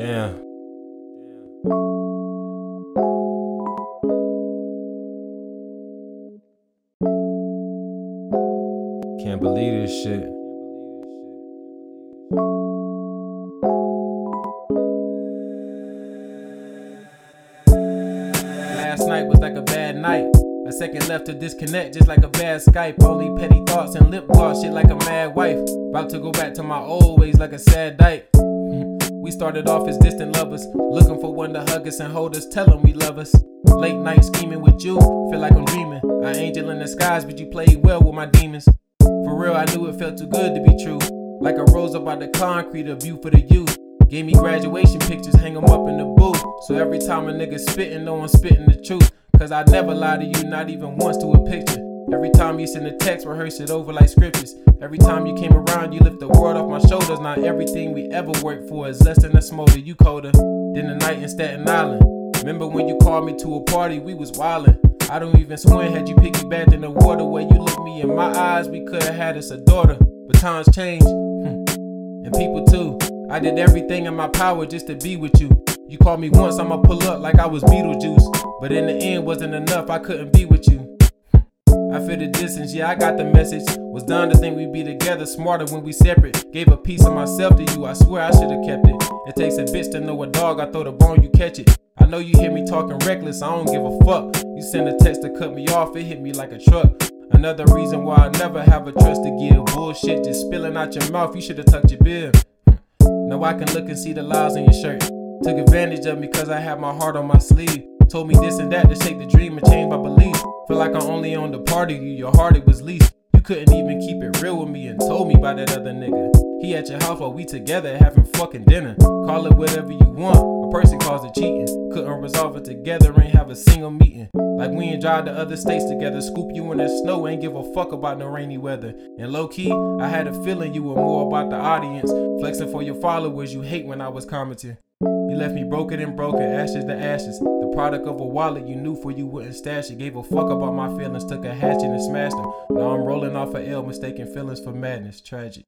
Damn. Can't believe this shit. Last night was like a bad night. A second left to disconnect, just like a bad Skype. Only petty thoughts and lip gloss, shit like a mad wife. About to go back to my old ways like a sad dyke. Started off as distant lovers, looking for one to hug us and hold us, tell them we love us. Late night scheming with you, feel like I'm dreaming. An angel in the skies, but you played well with my demons. For real, I knew it felt too good to be true. Like a rose up out the concrete, a view for the youth. Gave me graduation pictures, hang 'em up in the booth. So every time a nigga spittin', no one spittin' the truth. Cause I never lie to you, not even once to a picture. Every time you send a text, rehearse it over like scriptures. Every time you came around, you lift the world off my shoulders. Not everything we ever worked for is less than a smolder. You colder than the night in Staten Island. Remember when you called me to a party, we was wildin'. I don't even swim, had you piggybacked in the water. Where you looked me in my eyes, we could've had us a daughter. But times change, hmm. and people too. I did everything in my power just to be with you. You called me once, I'ma pull up like I was Beetlejuice. But in the end, wasn't enough, I couldn't be with you. I feel the distance, yeah, I got the message. Was done to think we'd be together, smarter when we separate. Gave a piece of myself to you, I swear I should've kept it. It takes a bitch to know a dog, I throw the bone, you catch it. I know you hear me talking reckless, I don't give a fuck. You send a text to cut me off, it hit me like a truck. Another reason why I never have a trust to give. Bullshit just spilling out your mouth, you should've tucked your bill. Now I can look and see the lies in your shirt. Took advantage of me cause I had my heart on my sleeve. Told me this and that to shake the dream and change my belief. Feel like I'm only on the party, you your heart it was least. You couldn't even keep it real with me and told me about that other nigga. He at your house while we together having fucking dinner. Call it whatever you want. A person calls it cheating. Couldn't resolve it together, ain't have a single meeting. Like we ain't drive to other states together, scoop you in the snow, ain't give a fuck about no rainy weather. And low key, I had a feeling you were more about the audience, flexing for your followers. You hate when I was commenting. You left me broken and broken, ashes to ashes. The product of a wallet you knew for you wouldn't stash it. Gave a fuck about my feelings, took a hatchet and smashed them. Now I'm rolling off a L, mistaken feelings for madness. Tragic.